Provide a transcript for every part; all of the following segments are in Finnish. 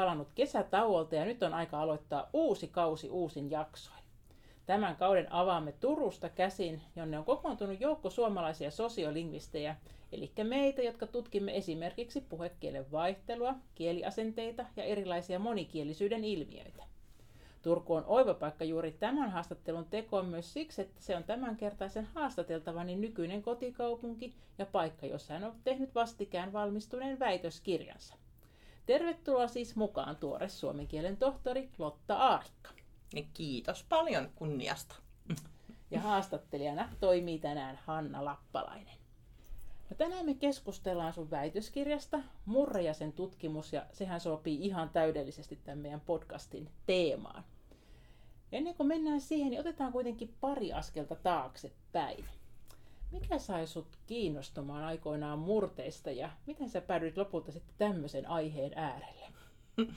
palannut kesätauolta ja nyt on aika aloittaa uusi kausi uusin jaksoin. Tämän kauden avaamme Turusta käsin, jonne on kokoontunut joukko suomalaisia sosiolingvistejä, eli meitä, jotka tutkimme esimerkiksi puhekielen vaihtelua, kieliasenteita ja erilaisia monikielisyyden ilmiöitä. Turku on oiva paikka juuri tämän haastattelun tekoon myös siksi, että se on tämänkertaisen haastateltavani nykyinen kotikaupunki ja paikka, jossa hän on tehnyt vastikään valmistuneen väitöskirjansa. Tervetuloa siis mukaan tuore suomen kielen tohtori Lotta Aarikka. Kiitos paljon kunniasta. Ja haastattelijana toimii tänään Hanna Lappalainen. No tänään me keskustellaan sun väitöskirjasta, Murre ja sen tutkimus, ja sehän sopii ihan täydellisesti tämän meidän podcastin teemaan. Ennen kuin mennään siihen, niin otetaan kuitenkin pari askelta taaksepäin. Mikä sai sut kiinnostumaan aikoinaan murteista ja miten sä päädyit lopulta sitten tämmöisen aiheen äärelle?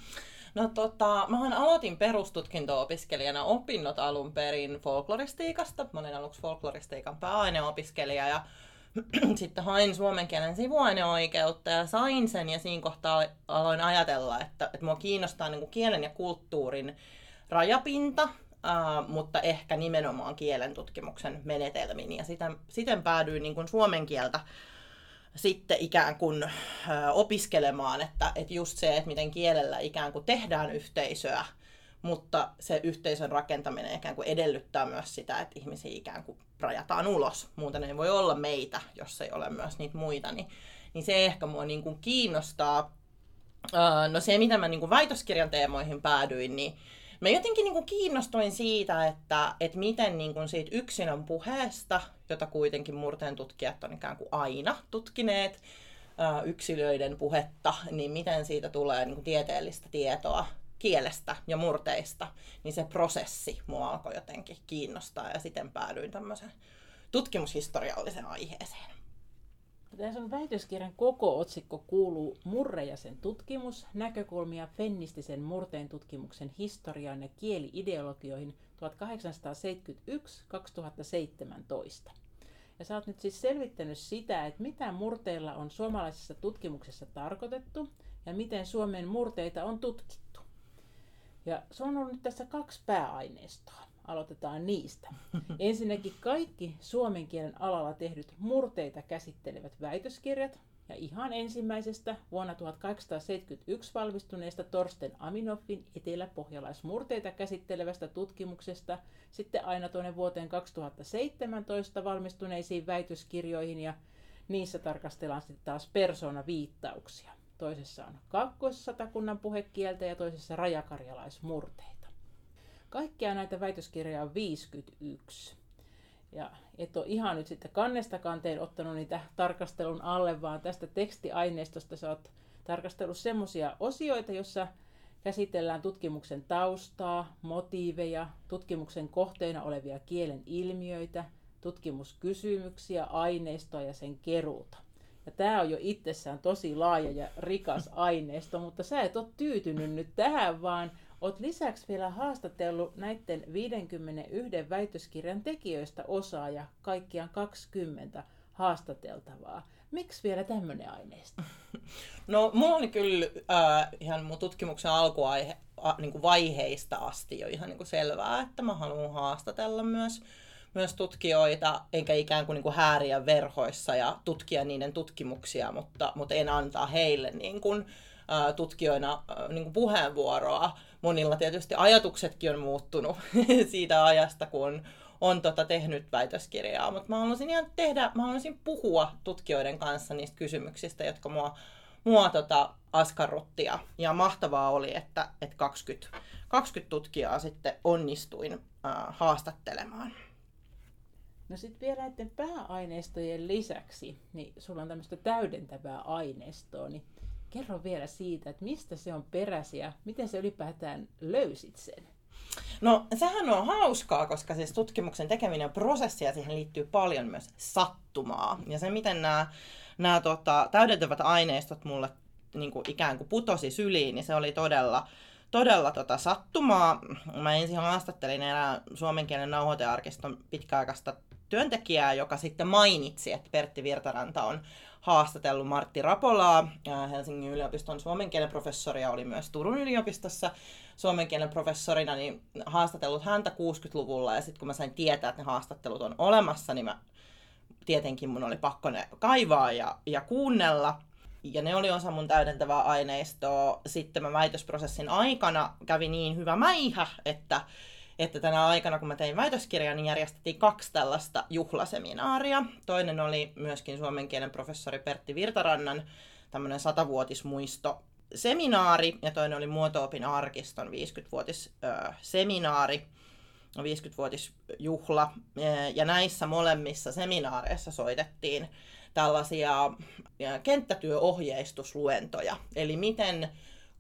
No tota, mä aloitin perustutkinto-opiskelijana opinnot alun perin folkloristiikasta. Mä olin aluksi folkloristiikan pääaineopiskelija ja sitten hain suomen kielen sivuaineoikeutta ja sain sen ja siinä kohtaa aloin ajatella, että, että mua kiinnostaa niin kuin kielen ja kulttuurin rajapinta, Uh, mutta ehkä nimenomaan kielen tutkimuksen menetelmin. Ja siten, siten päädyin niin kuin suomen kieltä sitten ikään kuin ö, opiskelemaan, että, että just se, että miten kielellä ikään kuin tehdään yhteisöä, mutta se yhteisön rakentaminen ikään kuin edellyttää myös sitä, että ihmisiä ikään kuin rajataan ulos. Muuten ei voi olla meitä, jos ei ole myös niitä muita. Niin, niin se ehkä mua niin kuin kiinnostaa. no se, mitä mä niin kuin väitöskirjan teemoihin päädyin, niin Mä jotenkin niin kuin kiinnostuin siitä, että, että miten niin kuin siitä yksilön puheesta, jota kuitenkin murteen tutkijat on ikään kuin aina tutkineet, yksilöiden puhetta, niin miten siitä tulee niin kuin tieteellistä tietoa kielestä ja murteista, niin se prosessi mua alkoi jotenkin kiinnostaa ja siten päädyin tämmöisen tutkimushistoriallisen aiheeseen. Tässä on väitöskirjan koko otsikko kuuluu Murre ja sen tutkimus, näkökulmia fennistisen murteen tutkimuksen historiaan ja kieliideologioihin 1871-2017. Ja sä oot nyt siis selvittänyt sitä, että mitä murteilla on suomalaisessa tutkimuksessa tarkoitettu ja miten Suomen murteita on tutkittu. Ja se on ollut nyt tässä kaksi pääaineistoa aloitetaan niistä. Ensinnäkin kaikki suomen kielen alalla tehdyt murteita käsittelevät väitöskirjat, ja ihan ensimmäisestä vuonna 1871 valmistuneesta Torsten Aminoffin eteläpohjalaismurteita käsittelevästä tutkimuksesta sitten aina tuonne vuoteen 2017 valmistuneisiin väitöskirjoihin ja niissä tarkastellaan sitten taas persoonaviittauksia. Toisessa on kaakkois-satakunnan puhekieltä ja toisessa rajakarjalaismurteita. Kaikkia näitä väitöskirjoja on 51. Ja et ole ihan nyt sitten kannesta kanteen ottanut niitä tarkastelun alle, vaan tästä tekstiaineistosta sä oot tarkastellut semmoisia osioita, joissa käsitellään tutkimuksen taustaa, motiiveja, tutkimuksen kohteena olevia kielen ilmiöitä, tutkimuskysymyksiä, aineistoa ja sen keruuta. Ja tämä on jo itsessään tosi laaja ja rikas aineisto, mutta sä et ole tyytynyt nyt tähän, vaan Olet lisäksi vielä haastatellut näiden 51 väitöskirjan tekijöistä osaa ja kaikkiaan 20 haastateltavaa. Miksi vielä tämmöinen aineisto? No, mulla oli kyllä äh, ihan mun tutkimuksen alkuaihe, äh, niin kuin vaiheista asti jo ihan niin kuin selvää, että mä haluan haastatella myös, myös tutkijoita, enkä ikään kuin, niin kuin hääriä verhoissa ja tutkia niiden tutkimuksia, mutta, mutta en antaa heille niin kuin, tutkijoina niin kuin puheenvuoroa. Monilla tietysti ajatuksetkin on muuttunut siitä ajasta, kun on tota tehnyt väitöskirjaa, mutta mä haluaisin ihan tehdä, mä haluaisin puhua tutkijoiden kanssa niistä kysymyksistä, jotka mua, mua tota askarrutti ja, ja mahtavaa oli, että, että 20, 20 tutkijaa sitten onnistuin äh, haastattelemaan. No sitten vielä näiden pääaineistojen lisäksi, niin sulla on tämmöistä täydentävää aineistoa, niin kerro vielä siitä, että mistä se on peräsi ja miten se ylipäätään löysit sen? No sehän on hauskaa, koska siis tutkimuksen tekeminen on prosessi ja siihen liittyy paljon myös sattumaa. Ja se, miten nämä, nämä tota, täydentävät aineistot mulle niin kuin ikään kuin putosi syliin, niin se oli todella, todella tota sattumaa. Mä ensin haastattelin erään suomen kielen nauhoitearkiston pitkäaikaista työntekijää, joka sitten mainitsi, että Pertti Virtaranta on haastatellut Martti Rapolaa, Helsingin yliopiston suomen kielen professoria, oli myös Turun yliopistossa suomen kielen professorina, niin haastatellut häntä 60-luvulla, ja sitten kun mä sain tietää, että ne haastattelut on olemassa, niin mä, tietenkin mun oli pakko ne kaivaa ja, ja kuunnella, ja ne oli osa mun täydentävää aineistoa. Sitten mä väitösprosessin aikana kävi niin hyvä mäihä, että että tänä aikana, kun mä tein väitöskirjaa, niin järjestettiin kaksi tällaista juhlaseminaaria. Toinen oli myöskin suomen kielen professori Pertti Virtarannan tämmöinen satavuotismuisto seminaari ja toinen oli muotoopin arkiston 50-vuotisseminaari, 50-vuotisjuhla. Ja näissä molemmissa seminaareissa soitettiin tällaisia kenttätyöohjeistusluentoja. Eli miten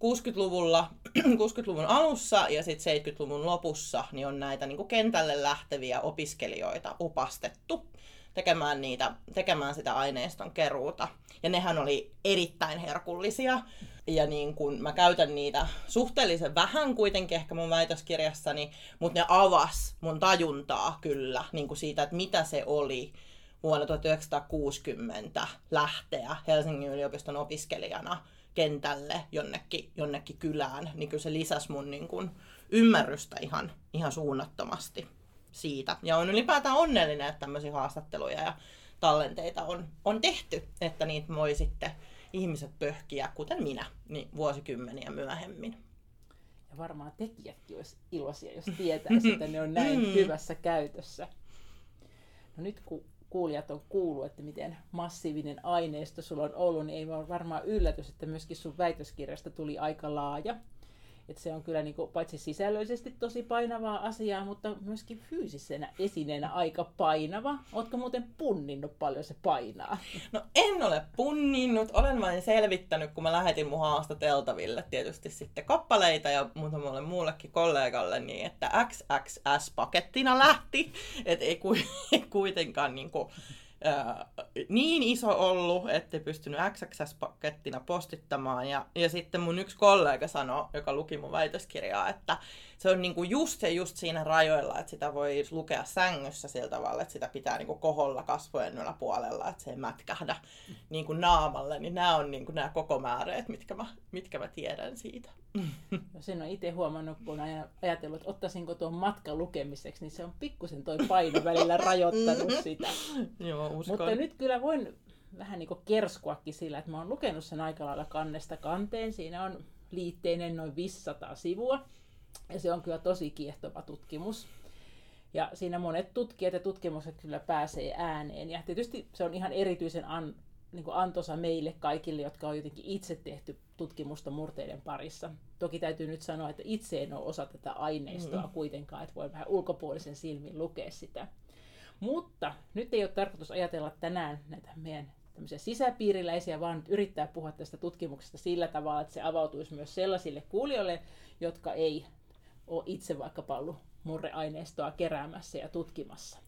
60-luvulla, 60-luvun alussa ja sitten 70-luvun lopussa niin on näitä niin kentälle lähteviä opiskelijoita opastettu tekemään, niitä, tekemään sitä aineiston keruuta. Ja nehän oli erittäin herkullisia. Ja niin kun mä käytän niitä suhteellisen vähän kuitenkin ehkä mun väitöskirjassani, mutta ne avas mun tajuntaa kyllä niin kuin siitä, että mitä se oli vuonna 1960 lähteä Helsingin yliopiston opiskelijana kentälle jonnekin, jonnekin kylään, niin kyllä se lisäsi mun niin kuin, ymmärrystä ihan, ihan suunnattomasti siitä. Ja on ylipäätään onnellinen, että tämmöisiä haastatteluja ja tallenteita on, on tehty, että niitä voi sitten ihmiset pöhkiä, kuten minä, niin vuosikymmeniä myöhemmin. Ja varmaan tekijätkin olisi iloisia, jos tietäisi, että ne on näin mm. hyvässä käytössä. No nyt kun kuulijat on kuullut, että miten massiivinen aineisto sulla on ollut, niin ei ole varmaan yllätys, että myöskin sun väitöskirjasta tuli aika laaja. Et se on kyllä niin kuin, paitsi sisällöllisesti tosi painavaa asiaa, mutta myöskin fyysisenä esineenä aika painava. Oletko muuten punninnut paljon se painaa? No en ole punninnut, olen vain selvittänyt, kun mä lähetin mun haastateltaville tietysti sitten kappaleita ja muutamalle muullekin kollegalle, niin että XXS-pakettina lähti, että ei kuitenkaan niin kuin, niin iso ollut, ettei pystynyt XXS-pakettina postittamaan. Ja, ja sitten mun yksi kollega sanoi, joka luki mun väitöskirjaa, että se on niinku just se just siinä rajoilla, että sitä voi lukea sängyssä sillä tavalla, että sitä pitää niinku koholla kasvojen yläpuolella, että se ei mätkähdä niinku naamalle. Niin nämä on niinku nämä koko määreet, mitkä mä, mitkä mä tiedän siitä. No sen on itse huomannut, kun on ajatellut, että ottaisinko tuon matkan lukemiseksi, niin se on pikkusen toi paino välillä rajoittanut sitä. Joo, uskon. Mutta nyt kyllä voin vähän niin kerskuakin sillä, että mä oon lukenut sen aika lailla kannesta kanteen. Siinä on liitteinen noin 500 sivua. Ja se on kyllä tosi kiehtova tutkimus. Ja siinä monet tutkijat ja tutkimukset kyllä pääsee ääneen. Ja tietysti se on ihan erityisen an, niin kuin antosa meille kaikille, jotka on jotenkin itse tehty tutkimusta murteiden parissa. Toki täytyy nyt sanoa, että itse en ole osa tätä aineistoa mm. kuitenkaan, että voi vähän ulkopuolisen silmin lukea sitä. Mutta nyt ei ole tarkoitus ajatella tänään näitä meidän tämmöisiä sisäpiiriläisiä, vaan nyt yrittää puhua tästä tutkimuksesta sillä tavalla, että se avautuisi myös sellaisille kuulijoille, jotka ei ole itse vaikkapa ollut murreaineistoa keräämässä ja tutkimassa.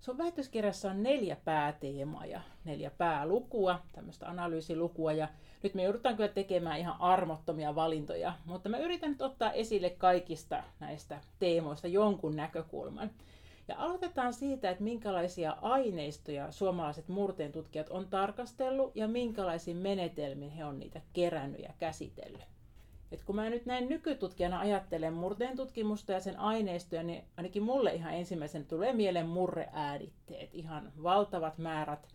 Sun väitöskirjassa on neljä pääteemaa ja neljä päälukua, tämmöistä analyysilukua, ja nyt me joudutaan kyllä tekemään ihan armottomia valintoja, mutta mä yritän nyt ottaa esille kaikista näistä teemoista jonkun näkökulman. Ja aloitetaan siitä, että minkälaisia aineistoja suomalaiset murteen tutkijat on tarkastellut ja minkälaisiin menetelmiin he on niitä kerännyt ja käsitellyt. Et kun mä nyt näin nykytutkijana ajattelen murteen tutkimusta ja sen aineistoja, niin ainakin mulle ihan ensimmäisen tulee mieleen murreääditteet. Ihan valtavat määrät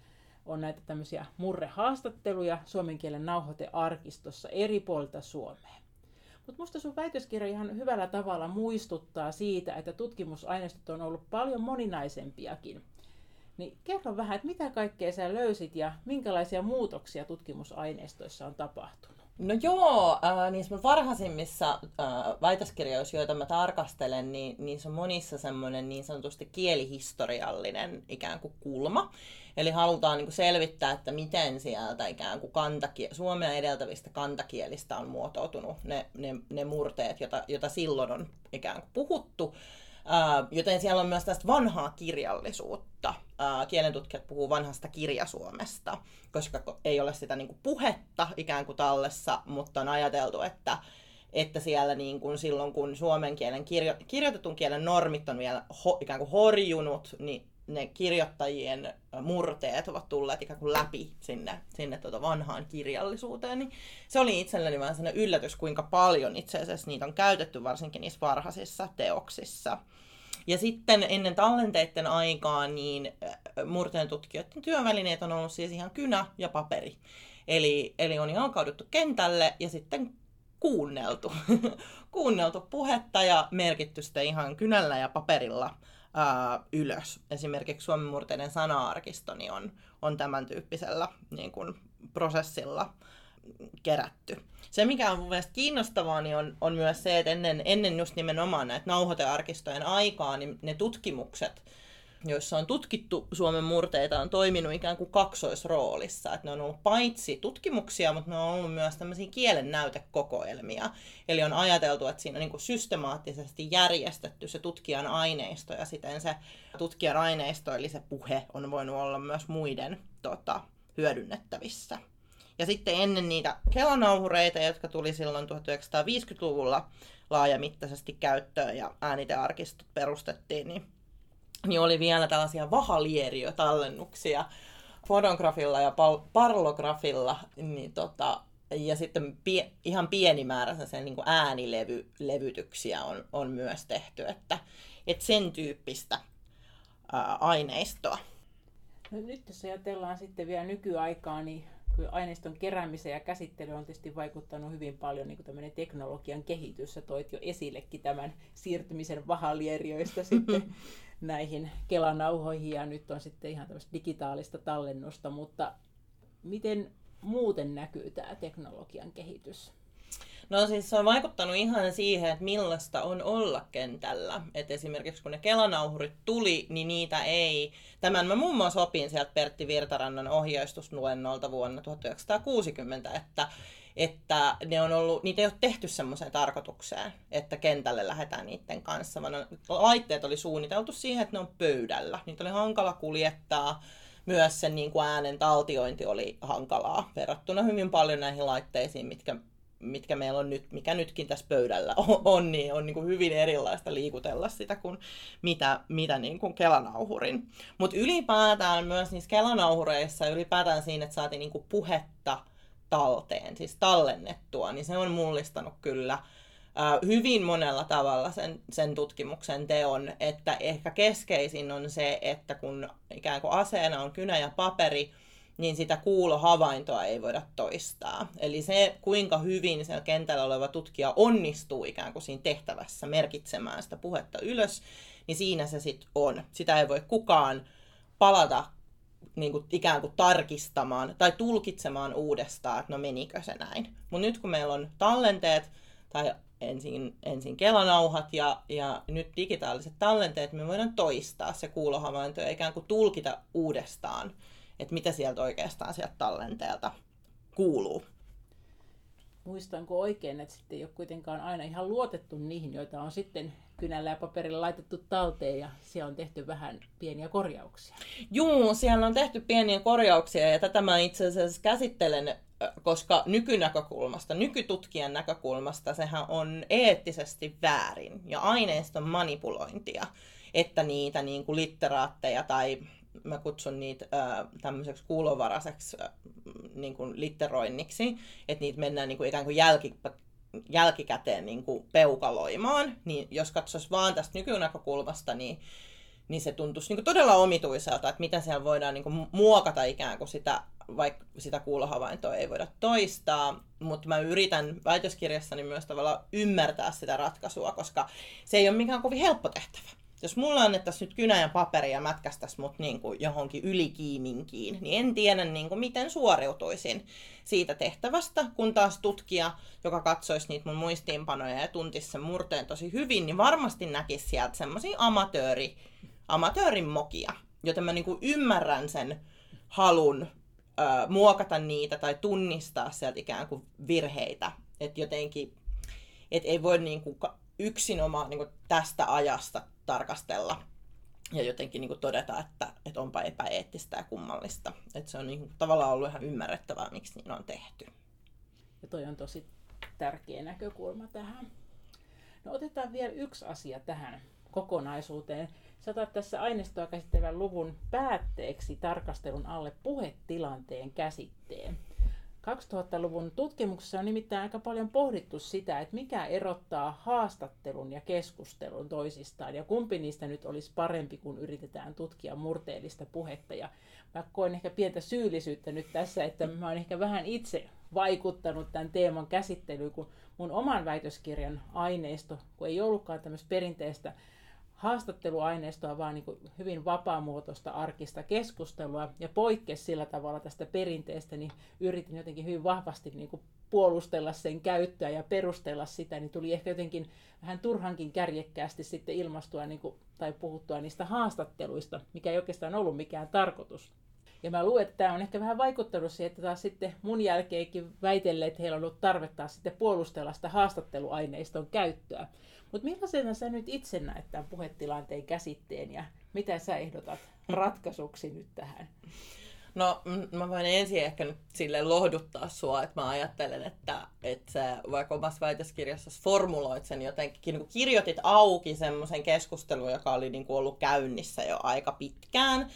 on näitä tämmöisiä murrehaastatteluja suomen kielen nauhoitearkistossa eri puolilta Suomeen. Mutta musta sun väitöskirja ihan hyvällä tavalla muistuttaa siitä, että tutkimusaineistot on ollut paljon moninaisempiakin. Niin kerro vähän, että mitä kaikkea sä löysit ja minkälaisia muutoksia tutkimusaineistoissa on tapahtunut? No joo, äh, niissä varhaisimmissa äh, väitöskirjoissa, joita mä tarkastelen, niin niissä on monissa semmoinen niin sanotusti kielihistoriallinen ikään kuin kulma. Eli halutaan niin kuin selvittää, että miten sieltä ikään kuin kantakie- Suomea edeltävistä kantakielistä on muotoutunut ne, ne, ne murteet, joita, joita silloin on ikään kuin puhuttu. Uh, joten siellä on myös tästä vanhaa kirjallisuutta. Uh, kielentutkijat puhuu vanhasta kirjasuomesta, koska ei ole sitä niin kuin puhetta ikään kuin tallessa, mutta on ajateltu, että, että siellä niin kuin silloin, kun suomen kielen kirjo, kirjoitetun kielen normit on vielä ho, ikään kuin horjunut, niin ne kirjoittajien murteet ovat tulleet ikään kuin läpi sinne, sinne tuota vanhaan kirjallisuuteen, niin se oli itselleni vähän sellainen yllätys, kuinka paljon itse asiassa niitä on käytetty varsinkin niissä varhaisissa teoksissa. Ja sitten ennen tallenteiden aikaa, niin murteen tutkijoiden työvälineet on ollut siis ihan kynä ja paperi. Eli, eli on jalkauduttu kentälle ja sitten kuunneltu, kuunneltu puhetta ja merkitty sitä ihan kynällä ja paperilla ää, ylös. Esimerkiksi Suomen murteiden sana-arkistoni on, on tämän tyyppisellä niin kuin, prosessilla kerätty. Se, mikä on mun mielestä kiinnostavaa, niin on, on myös se, että ennen, ennen just nimenomaan näitä nauhoitearkistojen aikaa, niin ne tutkimukset, joissa on tutkittu Suomen murteita, on toiminut ikään kuin kaksoisroolissa. Että ne on ollut paitsi tutkimuksia, mutta ne on ollut myös tämmöisiä kielen näytekokoelmia. Eli on ajateltu, että siinä on niin systemaattisesti järjestetty se tutkijan aineisto ja siten se tutkijan aineisto, eli se puhe, on voinut olla myös muiden tota, hyödynnettävissä. Ja sitten ennen niitä kelanauhureita, jotka tuli silloin 1950-luvulla laajamittaisesti käyttöön ja äänitearkistot perustettiin, niin niin oli vielä tällaisia vahalieriötallennuksia fotografilla ja pal- parlografilla, niin tota, ja sitten pie- ihan pieni määrä sen niin äänilevytyksiä on, on myös tehty, että, että sen tyyppistä ää, aineistoa. No nyt jos ajatellaan sitten vielä nykyaikaa, niin aineiston keräämiseen ja käsittelyyn on tietysti vaikuttanut hyvin paljon niin kuin teknologian kehitys. Sä toit jo esillekin tämän siirtymisen vahalieriöistä sitten näihin kelanauhoihin ja nyt on sitten ihan tämmöistä digitaalista tallennusta, mutta miten muuten näkyy tämä teknologian kehitys? No siis se on vaikuttanut ihan siihen, että millaista on olla kentällä. Et esimerkiksi kun ne kelanauhurit tuli, niin niitä ei... Tämän mä muun muassa opin sieltä Pertti Virtarannan ohjeistusluennolta vuonna 1960, että että ne on ollut, niitä ei ole tehty semmoiseen tarkoitukseen, että kentälle lähdetään niiden kanssa, vaan laitteet oli suunniteltu siihen, että ne on pöydällä. Niitä oli hankala kuljettaa, myös sen niin kuin äänen taltiointi oli hankalaa verrattuna hyvin paljon näihin laitteisiin, mitkä mitkä meillä on nyt, mikä nytkin tässä pöydällä on, on niin on niin kuin hyvin erilaista liikutella sitä kuin mitä, mitä niin kuin kelanauhurin. Mutta ylipäätään myös niissä kelanauhureissa, ylipäätään siinä, että saatiin niin kuin puhetta talteen, siis tallennettua, niin se on mullistanut kyllä hyvin monella tavalla sen, sen tutkimuksen teon, että ehkä keskeisin on se, että kun ikään kuin aseena on kynä ja paperi, niin sitä kuulohavaintoa ei voida toistaa. Eli se, kuinka hyvin siellä kentällä oleva tutkija onnistuu ikään kuin siinä tehtävässä merkitsemään sitä puhetta ylös, niin siinä se sitten on. Sitä ei voi kukaan palata niin kuin ikään kuin tarkistamaan tai tulkitsemaan uudestaan, että no menikö se näin. Mutta nyt kun meillä on tallenteet tai ensin, ensin kelanauhat ja, ja nyt digitaaliset tallenteet, me voidaan toistaa se kuulohavainto ja ikään kuin tulkita uudestaan että mitä sieltä oikeastaan sieltä tallenteelta kuuluu. Muistanko oikein, että sitten ei ole kuitenkaan aina ihan luotettu niihin, joita on sitten kynällä ja paperilla laitettu talteen ja siellä on tehty vähän pieniä korjauksia. Juu, siellä on tehty pieniä korjauksia ja tätä mä itse asiassa käsittelen, koska nykynäkökulmasta, nykytutkijan näkökulmasta sehän on eettisesti väärin ja aineiston manipulointia, että niitä niin kuin litteraatteja tai mä kutsun niitä ää, tämmöiseksi kuulovaraiseksi ää, niin kuin litteroinniksi, että niitä mennään niin kuin ikään kuin jälki, jälkikäteen niin kuin peukaloimaan, niin jos katsoisi vaan tästä nykynäkökulmasta, niin, niin se tuntuisi niin kuin todella omituiselta, että miten siellä voidaan niin kuin muokata ikään kuin sitä, vaikka sitä kuulohavaintoa ei voida toistaa, mutta mä yritän väitöskirjassani myös tavallaan ymmärtää sitä ratkaisua, koska se ei ole mikään kovin helppo tehtävä jos mulla annettaisiin nyt kynä ja paperi ja mätkästäisi mut niin kuin johonkin ylikiiminkiin, niin en tiedä niin kuin miten suoriutuisin siitä tehtävästä, kun taas tutkija, joka katsoisi niitä mun muistiinpanoja ja tuntisi sen murteen tosi hyvin, niin varmasti näkisi sieltä semmoisia amatööri, amatöörin mokia, joten mä niin kuin ymmärrän sen halun ö, muokata niitä tai tunnistaa sieltä ikään kuin virheitä, että jotenkin, että ei voi niin kuin yksinomaan niin kuin tästä ajasta tarkastella ja jotenkin niin kuin todeta, että, että onpa epäeettistä ja kummallista. Että se on niin kuin, tavallaan ollut ihan ymmärrettävää, miksi niin on tehty. Ja toi on tosi tärkeä näkökulma tähän. No otetaan vielä yksi asia tähän kokonaisuuteen. Sä otat tässä aineistoa käsittelevän luvun päätteeksi tarkastelun alle puhetilanteen käsitteen. 2000-luvun tutkimuksessa on nimittäin aika paljon pohdittu sitä, että mikä erottaa haastattelun ja keskustelun toisistaan ja kumpi niistä nyt olisi parempi, kun yritetään tutkia murteellista puhetta. Ja mä koen ehkä pientä syyllisyyttä nyt tässä, että mä oon ehkä vähän itse vaikuttanut tämän teeman käsittelyyn, kun mun oman väitöskirjan aineisto, kun ei ollutkaan tämmöistä perinteistä haastatteluaineistoa, vaan niin kuin hyvin vapaamuotoista arkista keskustelua ja poikkesi sillä tavalla tästä perinteestä, niin yritin jotenkin hyvin vahvasti niin kuin puolustella sen käyttöä ja perustella sitä, niin tuli ehkä jotenkin vähän turhankin kärjekkäästi sitten ilmastua niin kuin, tai puhuttua niistä haastatteluista, mikä ei oikeastaan ollut mikään tarkoitus. Ja mä luulen, että tämä on ehkä vähän vaikuttanut siihen, että taas sitten mun jälkeenkin väitelleet, että heillä on ollut tarvetta sitten puolustella sitä haastatteluaineiston käyttöä. Mutta millaisena sä nyt itse näet tämän puhetilanteen käsitteen ja mitä sä ehdotat ratkaisuksi nyt tähän? No mä voin ensin ehkä nyt sille lohduttaa sua, että mä ajattelen, että, että sä vaikka omassa väitöskirjassa formuloit sen jotenkin, niin kirjoitit auki semmoisen keskustelun, joka oli niin kuin ollut käynnissä jo aika pitkään.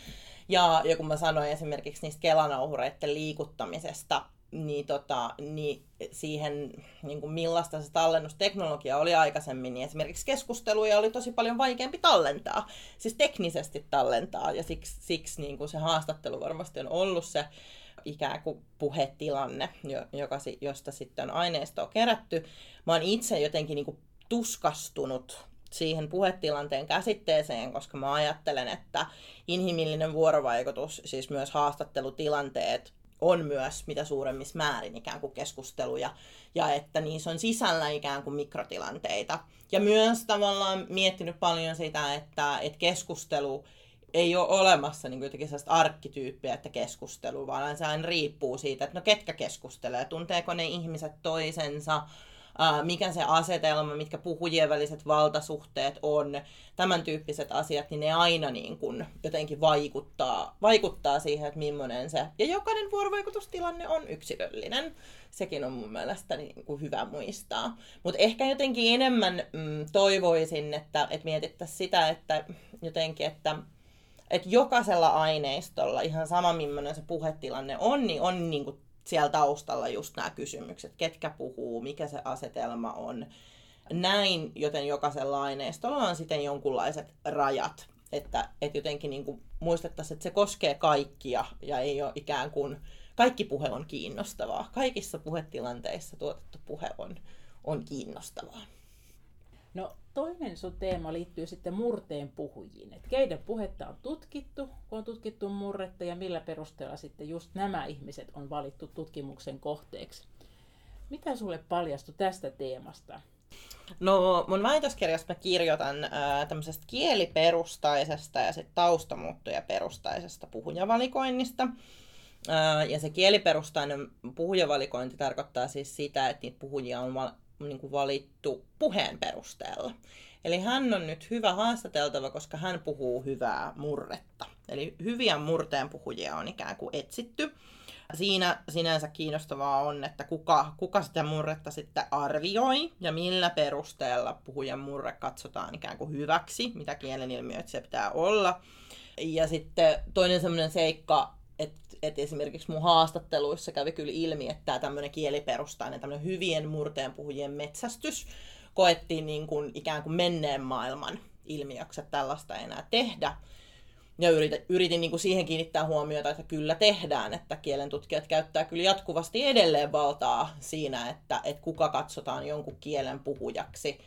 Ja, ja kun mä sanoin esimerkiksi niistä kelanauhureiden liikuttamisesta, niin, tota, niin siihen, niin kuin millaista se tallennusteknologia oli aikaisemmin, niin esimerkiksi keskusteluja oli tosi paljon vaikeampi tallentaa, siis teknisesti tallentaa, ja siksi, siksi niin kuin se haastattelu varmasti on ollut se ikään kuin puhetilanne, joka, josta sitten on aineistoa kerätty. Mä oon itse jotenkin niin kuin tuskastunut siihen puhetilanteen käsitteeseen, koska mä ajattelen, että inhimillinen vuorovaikutus, siis myös haastattelutilanteet, on myös mitä suuremmissa määrin ikään kuin keskusteluja, ja että niissä on sisällä ikään kuin mikrotilanteita. Ja myös tavallaan miettinyt paljon sitä, että, että keskustelu ei ole olemassa niin jotenkin sellaista arkkityyppiä, että keskustelu, vaan se aina riippuu siitä, että no ketkä keskustelee, tunteeko ne ihmiset toisensa, mikä se asetelma, mitkä puhujien väliset valtasuhteet on, tämän tyyppiset asiat, niin ne aina niin kuin jotenkin vaikuttaa, vaikuttaa siihen, että millainen se, ja jokainen vuorovaikutustilanne on yksilöllinen. Sekin on mun mielestä niin kuin hyvä muistaa. Mutta ehkä jotenkin enemmän mm, toivoisin, että, että mietittäisiin sitä, että jotenkin, että että jokaisella aineistolla, ihan sama millainen se puhetilanne on, niin on niin kuin siellä taustalla just nämä kysymykset, ketkä puhuu, mikä se asetelma on. Näin, joten jokaisella aineistolla on sitten jonkunlaiset rajat, että, että jotenkin niin kuin muistettaisiin, että se koskee kaikkia ja ei ole ikään kuin kaikki puhe on kiinnostavaa. Kaikissa puhetilanteissa tuotettu puhe on, on kiinnostavaa. No toinen sun teema liittyy sitten murteen puhujiin. Että keiden puhetta on tutkittu, kun on tutkittu murretta ja millä perusteella sitten just nämä ihmiset on valittu tutkimuksen kohteeksi. Mitä sulle paljastui tästä teemasta? No mun väitöskirjassa mä kirjoitan ää, tämmöisestä kieliperustaisesta ja sitten taustamuuttujaperustaisesta puhujavalikoinnista. Ää, ja se kieliperustainen puhujavalikointi tarkoittaa siis sitä, että niitä puhujia on niin kuin valittu puheen perusteella. Eli hän on nyt hyvä haastateltava, koska hän puhuu hyvää murretta. Eli hyviä murteen puhujia on ikään kuin etsitty. Siinä sinänsä kiinnostavaa on, että kuka, kuka sitä murretta sitten arvioi ja millä perusteella puhujan murre katsotaan ikään kuin hyväksi, mitä kielen ilmiöitä pitää olla. Ja sitten toinen semmoinen seikka, et esimerkiksi mun haastatteluissa kävi kyllä ilmi, että tämä tämmöinen kieliperustainen, tämmöinen hyvien murteen puhujien metsästys koettiin niin kuin ikään kuin menneen maailman ilmiöksi, että tällaista ei enää tehdä. Ja yritin, yritin niin kuin siihen kiinnittää huomiota, että kyllä tehdään, että kielen tutkijat käyttää kyllä jatkuvasti edelleen valtaa siinä, että, että kuka katsotaan jonkun kielen puhujaksi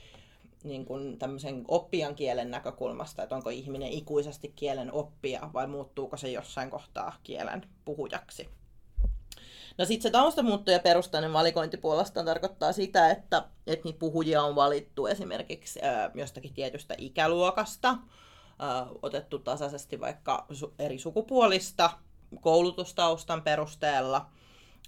niin kuin tämmöisen oppijan kielen näkökulmasta, että onko ihminen ikuisesti kielen oppija vai muuttuuko se jossain kohtaa kielen puhujaksi. No sitten se taustamuutto perustainen valikointi puolestaan tarkoittaa sitä, että, että niitä puhujia on valittu esimerkiksi ää, jostakin tietystä ikäluokasta, ää, otettu tasaisesti vaikka eri sukupuolista, koulutustaustan perusteella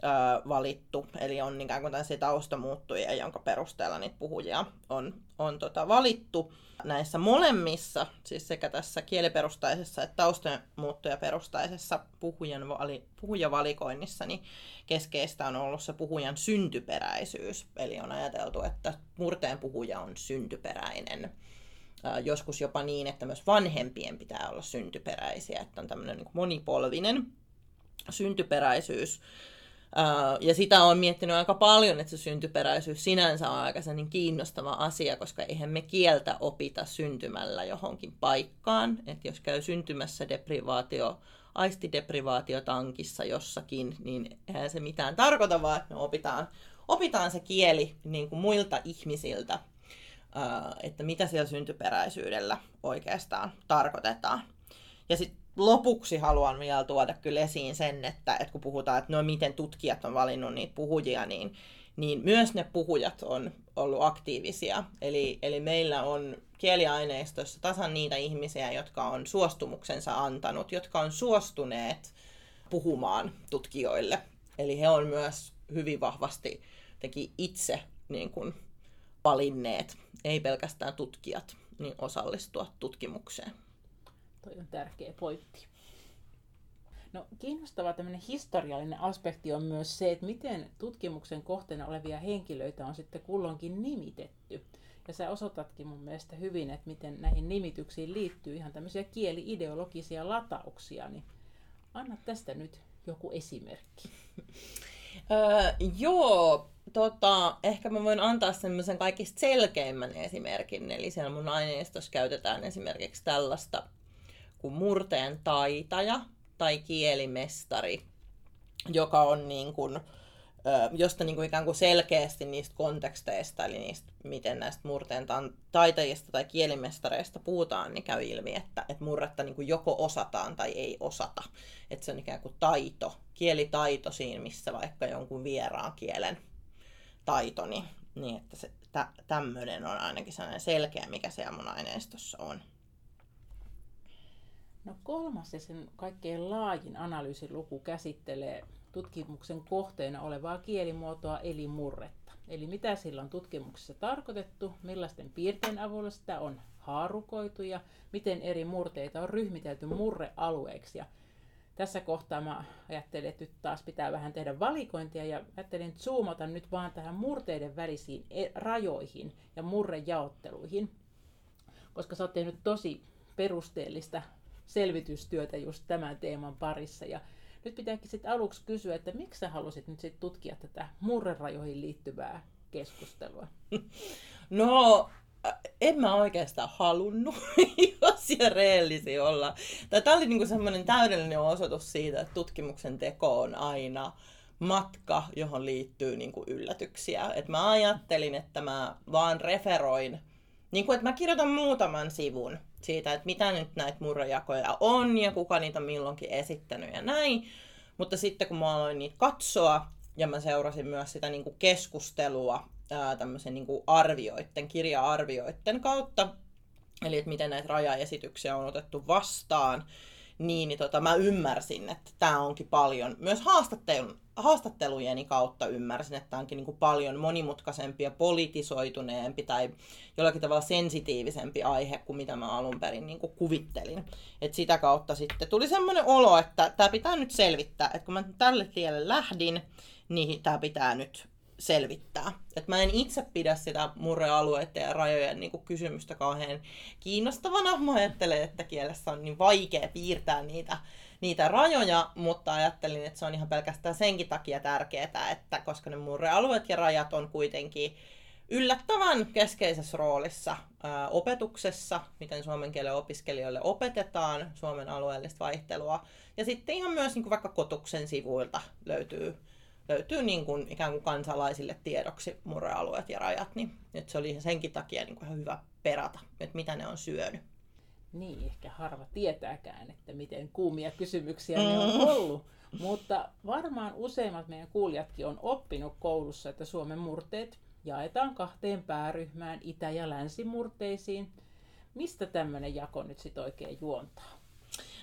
ää, valittu. Eli on ikään kuin tällaisia taustamuuttujia, jonka perusteella niitä puhujia on, on tota valittu näissä molemmissa, siis sekä tässä kieliperustaisessa että taustamuuttujaperustaisessa puhujan vali, puhujavalikoinnissa, niin keskeistä on ollut se puhujan syntyperäisyys. Eli on ajateltu, että murteen puhuja on syntyperäinen. Joskus jopa niin, että myös vanhempien pitää olla syntyperäisiä, että on tämmöinen niin monipolvinen syntyperäisyys ja sitä on miettinyt aika paljon, että se syntyperäisyys sinänsä on aika niin kiinnostava asia, koska eihän me kieltä opita syntymällä johonkin paikkaan. Että jos käy syntymässä deprivaatio, aistideprivaatiotankissa jossakin, niin eihän se mitään tarkoita, vaan että me opitaan, opitaan se kieli niin kuin muilta ihmisiltä, että mitä siellä syntyperäisyydellä oikeastaan tarkoitetaan. Ja sitten lopuksi haluan vielä tuoda kyllä esiin sen, että, että kun puhutaan, että no miten tutkijat on valinnut niitä puhujia, niin, niin myös ne puhujat on ollut aktiivisia. Eli, eli meillä on kieliaineistossa tasan niitä ihmisiä, jotka on suostumuksensa antanut, jotka on suostuneet puhumaan tutkijoille. Eli he on myös hyvin vahvasti teki itse niin kuin, valinneet, ei pelkästään tutkijat, niin osallistua tutkimukseen. Toi on tärkeä pointti. No, kiinnostava tämmöinen historiallinen aspekti on myös se, että miten tutkimuksen kohteena olevia henkilöitä on sitten kulloinkin nimitetty. Ja sä osoitatkin mun mielestä hyvin, että miten näihin nimityksiin liittyy ihan tämmöisiä kieli-ideologisia latauksia. Niin anna tästä nyt joku esimerkki. Joo, tota, ehkä mä voin antaa semmoisen kaikista selkeimmän esimerkin. Eli siellä mun aineistossa käytetään esimerkiksi tällaista kuin murteen taitaja tai kielimestari, joka on niin kuin, josta niin kuin ikään kuin selkeästi niistä konteksteista, eli niistä, miten näistä murteen taitajista tai kielimestareista puhutaan, niin käy ilmi, että, että murretta niin kuin joko osataan tai ei osata. Että se on ikään kuin taito, kielitaito siinä, missä vaikka jonkun vieraan kielen taito, niin, niin että se, tä, tämmöinen on ainakin sellainen selkeä, mikä siellä mun aineistossa on. No kolmas ja sen kaikkein laajin analyysiluku käsittelee tutkimuksen kohteena olevaa kielimuotoa eli murretta. Eli mitä sillä on tutkimuksessa tarkoitettu, millaisten piirtein avulla sitä on haarukoitu ja miten eri murteita on ryhmitelty murrealueiksi. Ja tässä kohtaa mä ajattelin, että nyt taas pitää vähän tehdä valikointia ja ajattelin zoomata nyt vaan tähän murteiden välisiin e- rajoihin ja murrejaotteluihin, koska sä oot tehnyt tosi perusteellista selvitystyötä just tämän teeman parissa. Ja nyt pitääkin sitten aluksi kysyä, että miksi sä halusit nyt sitten tutkia tätä murrerajoihin liittyvää keskustelua? No, en mä oikeastaan halunnut, jos ja reellisi olla. Tämä oli niinku semmoinen täydellinen osoitus siitä, että tutkimuksen teko on aina matka, johon liittyy niinku yllätyksiä. Et mä ajattelin, että mä vaan referoin, niinku, että mä kirjoitan muutaman sivun siitä, että mitä nyt näitä murrejakoja on ja kuka niitä on milloinkin esittänyt ja näin. Mutta sitten kun mä aloin niitä katsoa ja mä seurasin myös sitä niin kuin keskustelua ää, tämmöisen niin kuin arvioitten, kirja-arvioitten kautta, eli että miten näitä rajaesityksiä on otettu vastaan, niin, niin tota, mä ymmärsin, että tämä onkin paljon, myös haastattelun, haastattelujeni kautta ymmärsin, että tämä onkin niin paljon monimutkaisempi ja politisoituneempi tai jollakin tavalla sensitiivisempi aihe kuin mitä mä alun perin niin kuvittelin. Et sitä kautta sitten tuli semmoinen olo, että tämä pitää nyt selvittää, että kun mä tälle tielle lähdin, niin tämä pitää nyt selvittää. Et mä en itse pidä sitä murrealueiden ja rajojen niin kysymystä kauhean kiinnostavana. Mä ajattelen, että kielessä on niin vaikea piirtää niitä, niitä rajoja, mutta ajattelin, että se on ihan pelkästään senkin takia tärkeää, että koska ne murrealueet ja rajat on kuitenkin yllättävän keskeisessä roolissa ää, opetuksessa, miten suomen kielen opiskelijoille opetetaan suomen alueellista vaihtelua. Ja sitten ihan myös niin vaikka kotuksen sivuilta löytyy, löytyy niin kuin ikään kuin kansalaisille tiedoksi murrealueet ja rajat. Niin, että se oli senkin takia niin kuin ihan hyvä perata, että mitä ne on syönyt. Niin, ehkä harva tietääkään, että miten kuumia kysymyksiä ne on mm. ollut. Mutta varmaan useimmat meidän kuulijatkin on oppinut koulussa, että Suomen murteet jaetaan kahteen pääryhmään, itä- ja länsimurteisiin. Mistä tämmöinen jako nyt sitten oikein juontaa?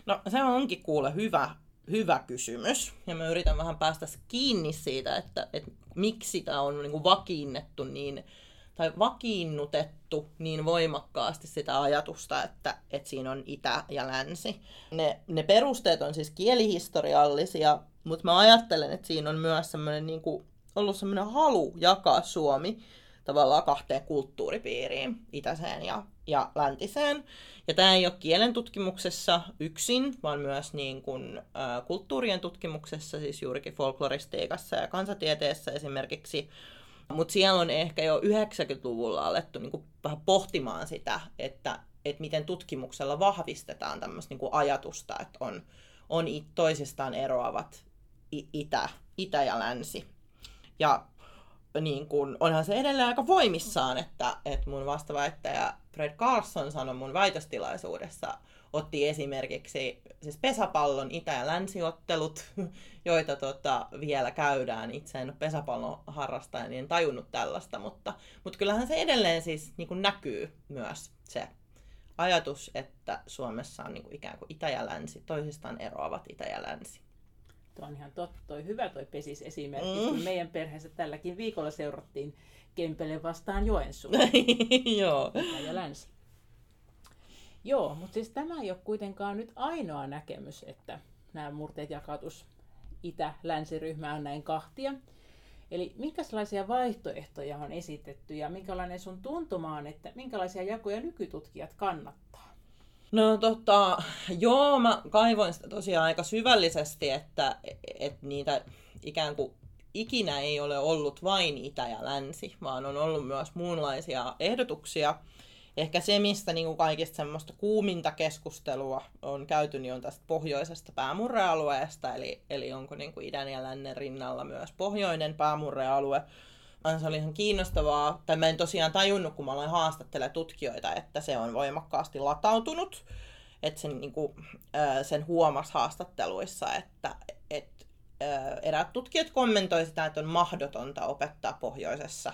No se onkin kuule hyvä, hyvä kysymys. Ja mä yritän vähän päästä kiinni siitä, että, että miksi tämä on niin kuin vakiinnettu niin, tai vakiinnutettu niin voimakkaasti sitä ajatusta, että, että siinä on itä ja länsi. Ne, ne perusteet on siis kielihistoriallisia, mutta mä ajattelen, että siinä on myös semmoinen niin kuin ollut semmoinen halu jakaa Suomi tavallaan kahteen kulttuuripiiriin, itäiseen ja, ja läntiseen. Ja tämä ei ole kielen tutkimuksessa yksin, vaan myös niin kuin, ä, kulttuurien tutkimuksessa, siis juurikin folkloristiikassa ja kansatieteessä esimerkiksi. Mutta siellä on ehkä jo 90-luvulla alettu niin kuin vähän pohtimaan sitä, että, että miten tutkimuksella vahvistetaan tämmöistä niin ajatusta, että on, on toisistaan eroavat itä, itä ja länsi. Ja niin kun, onhan se edelleen aika voimissaan, että, että mun vastaväittäjä Fred Carlson sanoi mun väitöstilaisuudessa, otti esimerkiksi siis pesäpallon itä- ja länsiottelut, joita tota, vielä käydään. Itse en ole pesäpallon harrastaja, niin en tajunnut tällaista, mutta, mutta kyllähän se edelleen siis niin kuin näkyy myös se ajatus, että Suomessa on niin kuin ikään kuin itä ja länsi, toisistaan eroavat itä ja länsi. Tuo on ihan totta, toi hyvä toi pesis esimerkki, mm. meidän perheessä tälläkin viikolla seurattiin Kempele vastaan Joensuu. Joo. ja länsi. Joo, mutta siis tämä ei ole kuitenkaan nyt ainoa näkemys, että nämä murteet jakautus itä-länsiryhmä on näin kahtia. Eli minkälaisia vaihtoehtoja on esitetty ja minkälainen sun tuntumaan, että minkälaisia jakoja nykytutkijat kannattaa? No tota, joo, mä kaivoin sitä tosiaan aika syvällisesti, että, että niitä ikään kuin ikinä ei ole ollut vain itä ja länsi, vaan on ollut myös muunlaisia ehdotuksia. Ehkä se, mistä niin kuin kaikista semmoista kuuminta keskustelua on käyty, niin on tästä pohjoisesta päämurrealueesta, eli, eli onko niin kuin idän ja lännen rinnalla myös pohjoinen päämurrealue. Se oli ihan kiinnostavaa, tai mä en tosiaan tajunnut, kun mä aloin haastattelemaan tutkijoita, että se on voimakkaasti latautunut. Että sen, niin kuin, sen huomas haastatteluissa, että, että eräät tutkijat kommentoivat sitä, että on mahdotonta opettaa pohjoisessa,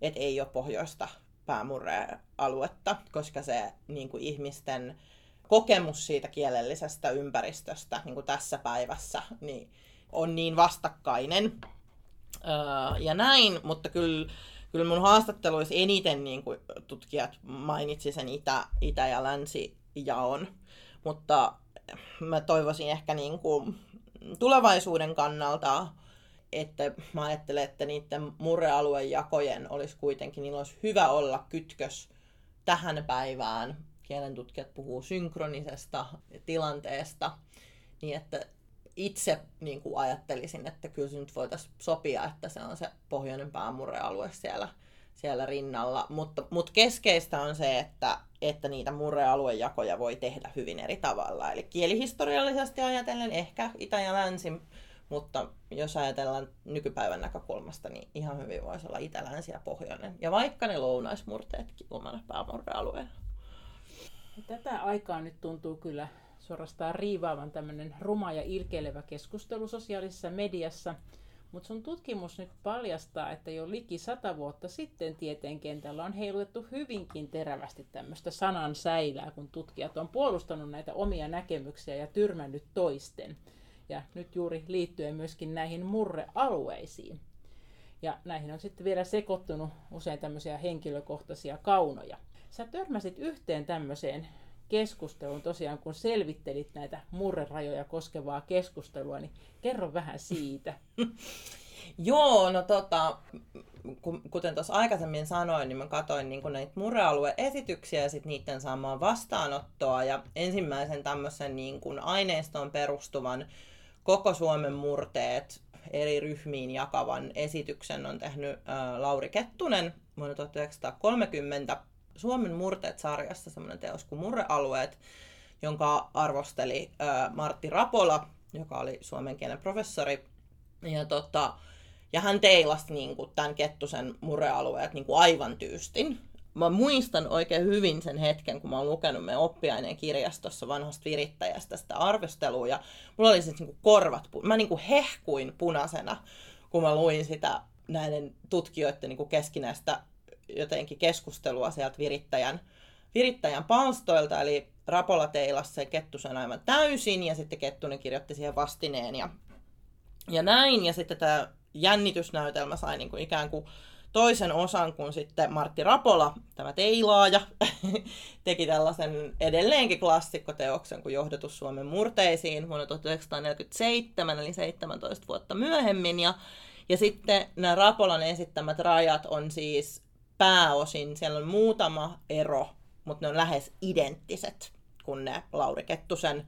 että ei ole pohjoista päämurrealuetta, koska se niin kuin ihmisten kokemus siitä kielellisestä ympäristöstä niin kuin tässä päivässä niin on niin vastakkainen öö, ja näin, mutta kyllä, kyllä mun haastatteluissa eniten niin kuin tutkijat mainitsi sen itä, itä- ja länsijaon, mutta mä toivoisin ehkä niin kuin tulevaisuuden kannalta, että mä ajattelen, että niiden murrealuejakojen olisi kuitenkin, niillä olisi hyvä olla kytkös tähän päivään. Kielentutkijat puhuu synkronisesta tilanteesta, niin että itse niin kuin ajattelisin, että kyllä se nyt voitaisiin sopia, että se on se pohjoinen päämurrealue siellä, siellä rinnalla. Mutta, mutta keskeistä on se, että, että niitä murrealuejakoja voi tehdä hyvin eri tavalla. Eli kielihistoriallisesti ajatellen ehkä itä ja länsi, mutta jos ajatellaan nykypäivän näkökulmasta, niin ihan hyvin voisi olla itä, länsi ja pohjoinen. Ja vaikka ne lounaismurteetkin omana päämurrealueena. Tätä aikaa nyt tuntuu kyllä suorastaan riivaavan tämmöinen ruma ja ilkeilevä keskustelu sosiaalisessa mediassa. Mutta sun tutkimus nyt paljastaa, että jo liki sata vuotta sitten tieteen kentällä on heilutettu hyvinkin terävästi tämmöistä sanan säilää, kun tutkijat on puolustanut näitä omia näkemyksiä ja tyrmännyt toisten. Ja nyt juuri liittyen myöskin näihin murrealueisiin. Ja näihin on sitten vielä sekoittunut usein tämmöisiä henkilökohtaisia kaunoja. Sä törmäsit yhteen tämmöiseen keskusteluun tosiaan, kun selvittelit näitä murrerajoja koskevaa keskustelua, niin kerro vähän siitä. Joo, no tota, kuten tuossa aikaisemmin sanoin, niin mä katsoin niin näitä murrealue-esityksiä ja sitten niiden saamaa vastaanottoa. Ja ensimmäisen tämmöisen niin kuin aineistoon perustuvan koko Suomen murteet eri ryhmiin jakavan esityksen on tehnyt ä, Lauri Kettunen vuonna 1930 Suomen murteet-sarjassa semmoinen teos kuin Murrealueet, jonka arvosteli ää, Martti Rapola, joka oli suomen kielen professori. Ja, tota, ja hän teilasi niin kuin, tämän Kettusen murrealueet niin kuin aivan tyystin. Mä muistan oikein hyvin sen hetken, kun mä oon lukenut meidän oppiaineen kirjastossa vanhasta virittäjästä sitä arvostelua. Ja mulla oli siis niin kuin korvat, mä niin kuin hehkuin punaisena, kun mä luin sitä näiden tutkijoiden niin kuin keskinäistä jotenkin keskustelua sieltä virittäjän, virittäjän palstoilta, eli Rapola teilasi sen Kettusen aivan täysin, ja sitten Kettunen kirjoitti siihen vastineen, ja, ja näin, ja sitten tämä jännitysnäytelmä sai niin kuin ikään kuin toisen osan, kun sitten Martti Rapola, tämä teilaaja, teki tällaisen edelleenkin klassikkoteoksen kuin Johdatus Suomen murteisiin vuonna 1947, eli 17 vuotta myöhemmin. Ja, ja sitten nämä Rapolan esittämät rajat on siis pääosin, siellä on muutama ero, mutta ne on lähes identtiset kuin ne Lauri Kettusen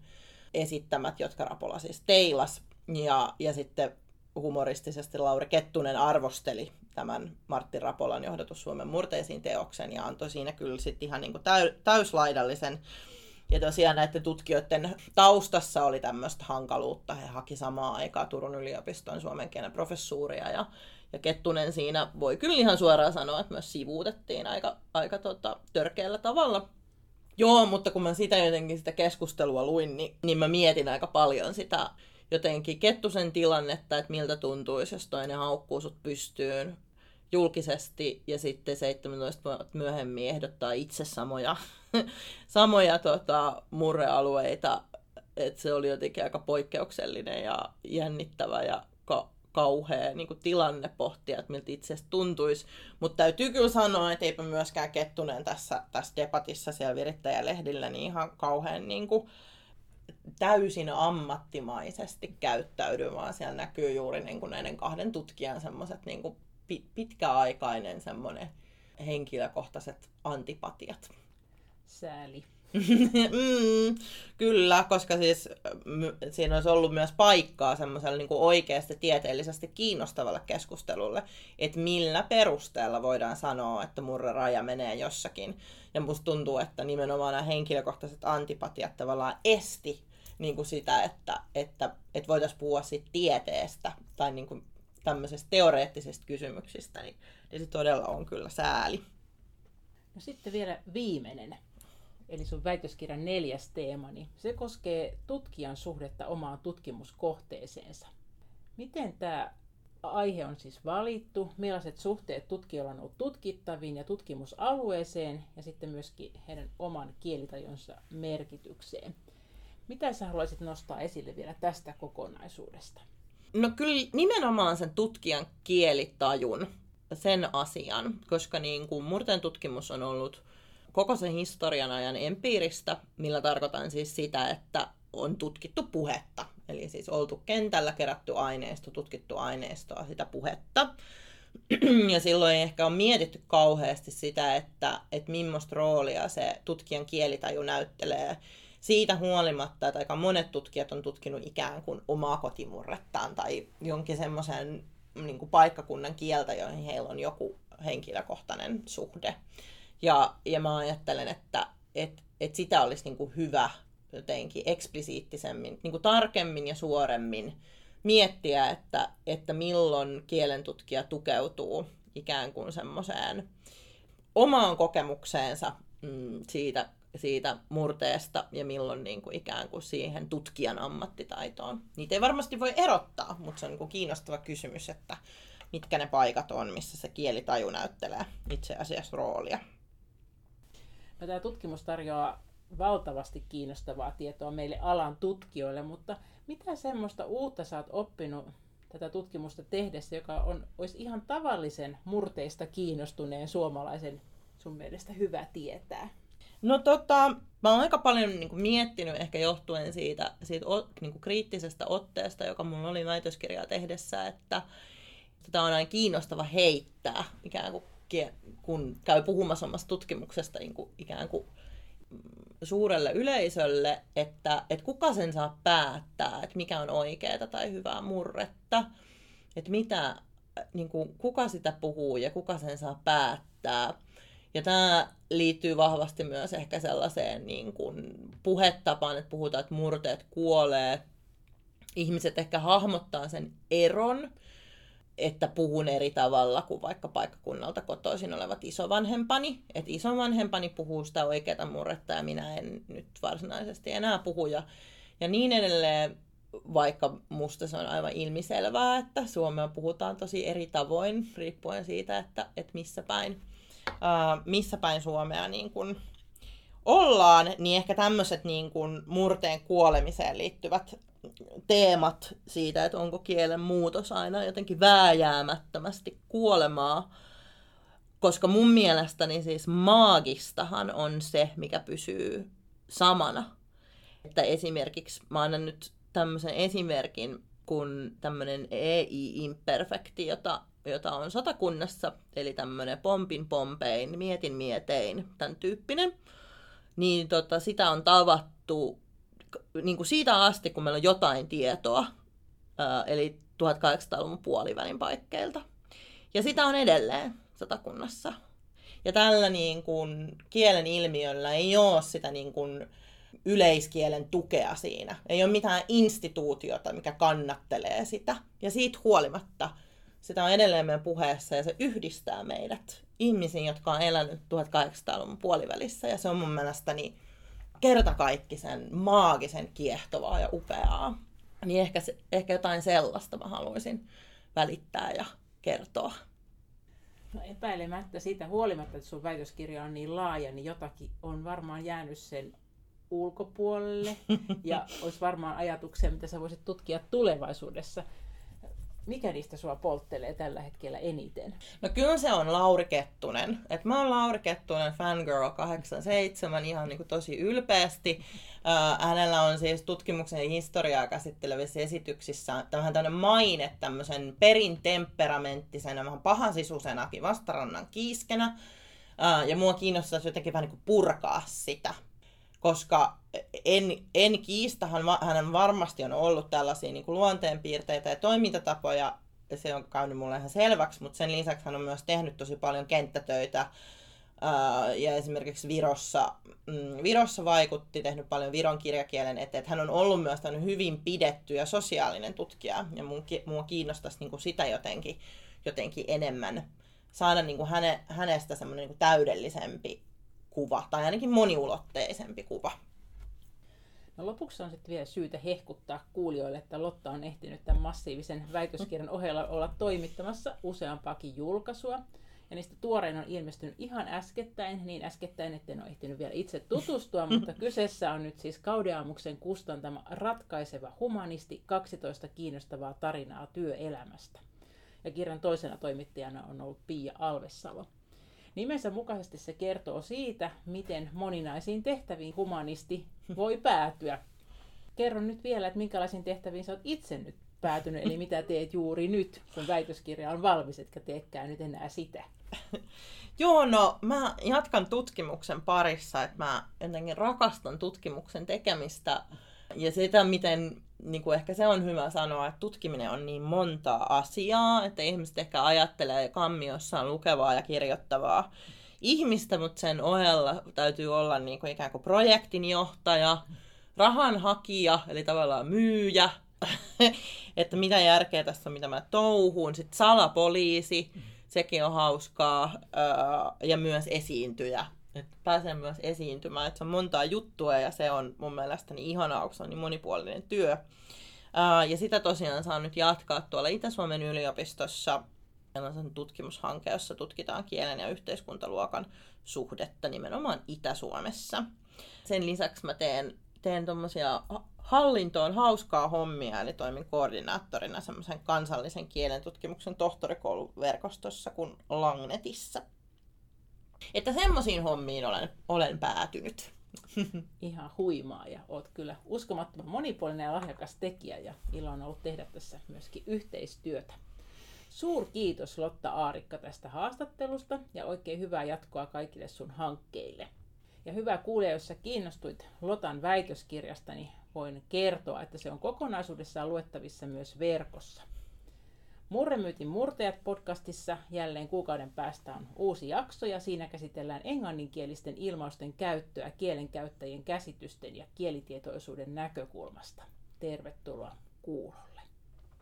esittämät, jotka Rapola siis teilas. Ja, ja sitten humoristisesti Lauri Kettunen arvosteli tämän Martti Rapolan johdatus Suomen murteisiin teoksen ja antoi siinä kyllä sitten ihan niin täyslaidallisen. Ja tosiaan näiden tutkijoiden taustassa oli tämmöistä hankaluutta. He haki samaan aikaan Turun yliopiston suomen kielen professuuria ja, ja Kettunen siinä voi kyllä ihan suoraan sanoa, että myös sivuutettiin aika, aika tota, törkeällä tavalla. Joo, mutta kun mä sitä jotenkin sitä keskustelua luin, niin, niin mä mietin aika paljon sitä jotenkin Kettusen tilannetta, että miltä tuntuisi, jos toinen haukkuu sut pystyyn julkisesti ja sitten 17 vuotta myöhemmin ehdottaa itse samoja, samoja tota, murrealueita. että se oli jotenkin aika poikkeuksellinen ja jännittävä ja ka- kauhea niin tilanne pohtia, että miltä itse tuntuisi. Mutta täytyy kyllä sanoa, että eipä myöskään Kettunen tässä, tässä debatissa siellä virittäjälehdillä niin ihan kauhean niin kuin, täysin ammattimaisesti käyttäydy, vaan siellä näkyy juuri niin kuin näiden kahden tutkijan semmoiset niin pitkäaikainen semmoinen henkilökohtaiset antipatiat. Sääli. mm, kyllä, koska siis siinä olisi ollut myös paikkaa semmoiselle niin oikeasti tieteellisesti kiinnostavalle keskustelulle, että millä perusteella voidaan sanoa, että murreraja menee jossakin. Ja musta tuntuu, että nimenomaan nämä henkilökohtaiset antipatiat tavallaan esti niin kuin sitä, että, että, että voitaisiin puhua siitä tieteestä tai niin kuin tämmöisestä teoreettisista kysymyksistä, niin, niin se todella on kyllä sääli. No sitten vielä viimeinen eli sun väitöskirjan neljäs teema, niin se koskee tutkijan suhdetta omaan tutkimuskohteeseensa. Miten tämä aihe on siis valittu, millaiset suhteet tutkijoilla on ollut tutkittaviin ja tutkimusalueeseen ja sitten myöskin heidän oman kielitajonsa merkitykseen. Mitä sä haluaisit nostaa esille vielä tästä kokonaisuudesta? No kyllä nimenomaan sen tutkijan kielitajun, sen asian, koska niin kuin murteen tutkimus on ollut koko sen historian ajan empiiristä, millä tarkoitan siis sitä, että on tutkittu puhetta. Eli siis oltu kentällä kerätty aineisto, tutkittu aineistoa, sitä puhetta. Ja silloin ehkä on mietitty kauheasti sitä, että, että millaista roolia se tutkijan kielitaju näyttelee siitä huolimatta, että aika monet tutkijat on tutkinut ikään kuin omaa kotimurrettaan tai jonkin semmoisen niin paikkakunnan kieltä, joihin heillä on joku henkilökohtainen suhde. Ja, ja mä ajattelen, että et, et sitä olisi niin kuin hyvä jotenkin eksplisiittisemmin, niin kuin tarkemmin ja suoremmin miettiä, että, että milloin kielentutkija tukeutuu ikään kuin semmoiseen omaan kokemukseensa mm, siitä, siitä murteesta ja milloin niin kuin ikään kuin siihen tutkijan ammattitaitoon. Niitä ei varmasti voi erottaa, mutta se on niin kuin kiinnostava kysymys, että mitkä ne paikat on, missä se kielitaju näyttelee itse asiassa roolia. No, tämä tutkimus tarjoaa valtavasti kiinnostavaa tietoa meille alan tutkijoille, mutta mitä semmoista uutta sä oot oppinut tätä tutkimusta tehdessä, joka on, olisi ihan tavallisen murteista kiinnostuneen suomalaisen sun mielestä hyvä tietää? No tota, mä oon aika paljon niin kuin, miettinyt ehkä johtuen siitä, siitä niin kuin, kriittisestä otteesta, joka mulla oli väitöskirjaa tehdessä, että tätä on aina kiinnostava heittää ikään kuin kun käy puhumassa omasta tutkimuksesta niin kuin ikään kuin suurelle yleisölle, että, että kuka sen saa päättää, että mikä on oikeaa tai hyvää murretta, että mitä, niin kuin, kuka sitä puhuu ja kuka sen saa päättää. Ja tämä liittyy vahvasti myös ehkä sellaiseen niin kuin puhetapaan, että puhutaan, että murteet kuolee. Ihmiset ehkä hahmottaa sen eron, että puhun eri tavalla kuin vaikka paikkakunnalta kotoisin olevat isovanhempani. Että isovanhempani puhuu sitä oikeaa murretta ja minä en nyt varsinaisesti enää puhu. Ja, ja niin edelleen, vaikka musta se on aivan ilmiselvää, että Suomea puhutaan tosi eri tavoin, riippuen siitä, että, että missä päin missä päin Suomea niin kun ollaan, niin ehkä tämmöiset niin kun murteen kuolemiseen liittyvät teemat siitä, että onko kielen muutos aina jotenkin vääjäämättömästi kuolemaa, koska mun mielestäni siis maagistahan on se, mikä pysyy samana. Että esimerkiksi, mä annan nyt tämmöisen esimerkin, kun tämmöinen ei-imperfekti, jota on satakunnassa, eli tämmöinen pompin pompein, mietin mietein, tämän tyyppinen, niin tota, sitä on tavattu niin kuin siitä asti, kun meillä on jotain tietoa, ää, eli 1800-luvun puolivälin paikkeilta. Ja sitä on edelleen satakunnassa. Ja tällä niin kuin, kielen ilmiöllä ei ole sitä niin kuin, yleiskielen tukea siinä. Ei ole mitään instituutiota, mikä kannattelee sitä. Ja siitä huolimatta sitä on edelleen meidän puheessa ja se yhdistää meidät ihmisiin, jotka on elänyt 1800-luvun puolivälissä. Ja se on mun mielestäni kertakaikkisen maagisen kiehtovaa ja upeaa. Niin ehkä, se, ehkä jotain sellaista mä haluaisin välittää ja kertoa. No epäilemättä siitä huolimatta, että sun väitöskirja on niin laaja, niin jotakin on varmaan jäänyt sen ulkopuolelle. Ja olisi varmaan ajatuksia, mitä sä voisit tutkia tulevaisuudessa mikä niistä sua polttelee tällä hetkellä eniten? No kyllä se on Lauri Kettunen. Et mä oon Lauri Kettunen Fangirl 87 ihan niin kuin tosi ylpeästi. Äh, hänellä on siis tutkimuksen historiaa käsittelevissä esityksissä vähän tämmöinen maine tämmöisen perin temperamenttisena, vähän pahasisusenakin vastarannan kiiskenä. Äh, ja mua kiinnostaisi jotenkin vähän niin kuin purkaa sitä koska en, en hän, hänen varmasti on ollut tällaisia niin kuin luonteenpiirteitä ja toimintatapoja, ja se on käynyt mulle ihan selväksi, mutta sen lisäksi hän on myös tehnyt tosi paljon kenttätöitä, ja esimerkiksi Virossa, mm, Virossa vaikutti, tehnyt paljon Viron kirjakielen eteen, että hän on ollut myös hyvin pidetty ja sosiaalinen tutkija, ja mua kiinnostaisi niin kuin sitä jotenkin, jotenkin enemmän saada niin kuin häne, hänestä semmoinen niin täydellisempi kuva, tai ainakin moniulotteisempi kuva. No lopuksi on sitten vielä syytä hehkuttaa kuulijoille, että Lotta on ehtinyt tämän massiivisen väitöskirjan ohella olla toimittamassa useampaakin julkaisua. Ja niistä tuorein on ilmestynyt ihan äskettäin, niin äskettäin, etten ole ehtinyt vielä itse tutustua, mutta kyseessä on nyt siis Kaudeaamuksen kustantama Ratkaiseva humanisti, 12 kiinnostavaa tarinaa työelämästä. Ja kirjan toisena toimittajana on ollut Pia Alvessalo. Nimensä mukaisesti se kertoo siitä, miten moninaisiin tehtäviin humanisti voi päätyä. Kerron nyt vielä, että minkälaisiin tehtäviin sä oot itse nyt päätynyt, eli mitä teet juuri nyt, kun väitöskirja on valmis, etkä teekään nyt enää sitä. Joo, no mä jatkan tutkimuksen parissa, että mä jotenkin rakastan tutkimuksen tekemistä ja sitä, miten niin kuin ehkä se on hyvä sanoa, että tutkiminen on niin montaa asiaa, että ihmiset ehkä ajattelee kammiossaan lukevaa ja kirjoittavaa ihmistä, mutta sen ohella täytyy olla niin kuin ikään kuin projektinjohtaja, rahanhakija, eli tavallaan myyjä, että mitä järkeä tässä on, mitä mä touhuun, sitten salapoliisi, sekin on hauskaa, ja myös esiintyjä, että pääsen myös esiintymään, että se on montaa juttua ja se on mun mielestäni ihanaa, kun se on niin monipuolinen työ. Ää, ja sitä tosiaan saa nyt jatkaa tuolla Itä-Suomen yliopistossa. Meillä on tutkimushanke, jossa tutkitaan kielen ja yhteiskuntaluokan suhdetta nimenomaan Itä-Suomessa. Sen lisäksi mä teen, teen tuommoisia hallintoon hauskaa hommia, eli toimin koordinaattorina semmoisen kansallisen kielen tutkimuksen tohtorikouluverkostossa kuin Langnetissa. Että semmoisiin hommiin olen, olen päätynyt. Ihan huimaa ja oot kyllä uskomattoman monipuolinen ja lahjakas tekijä ja ilo on ollut tehdä tässä myöskin yhteistyötä. Suur kiitos Lotta Aarikka tästä haastattelusta ja oikein hyvää jatkoa kaikille sun hankkeille. Ja hyvä kuulija, jos sä kiinnostuit Lotan väitöskirjasta, niin voin kertoa, että se on kokonaisuudessaan luettavissa myös verkossa. Murremyytin murteet podcastissa jälleen kuukauden päästä on uusi jakso ja siinä käsitellään englanninkielisten ilmausten käyttöä kielenkäyttäjien käsitysten ja kielitietoisuuden näkökulmasta. Tervetuloa kuulolle.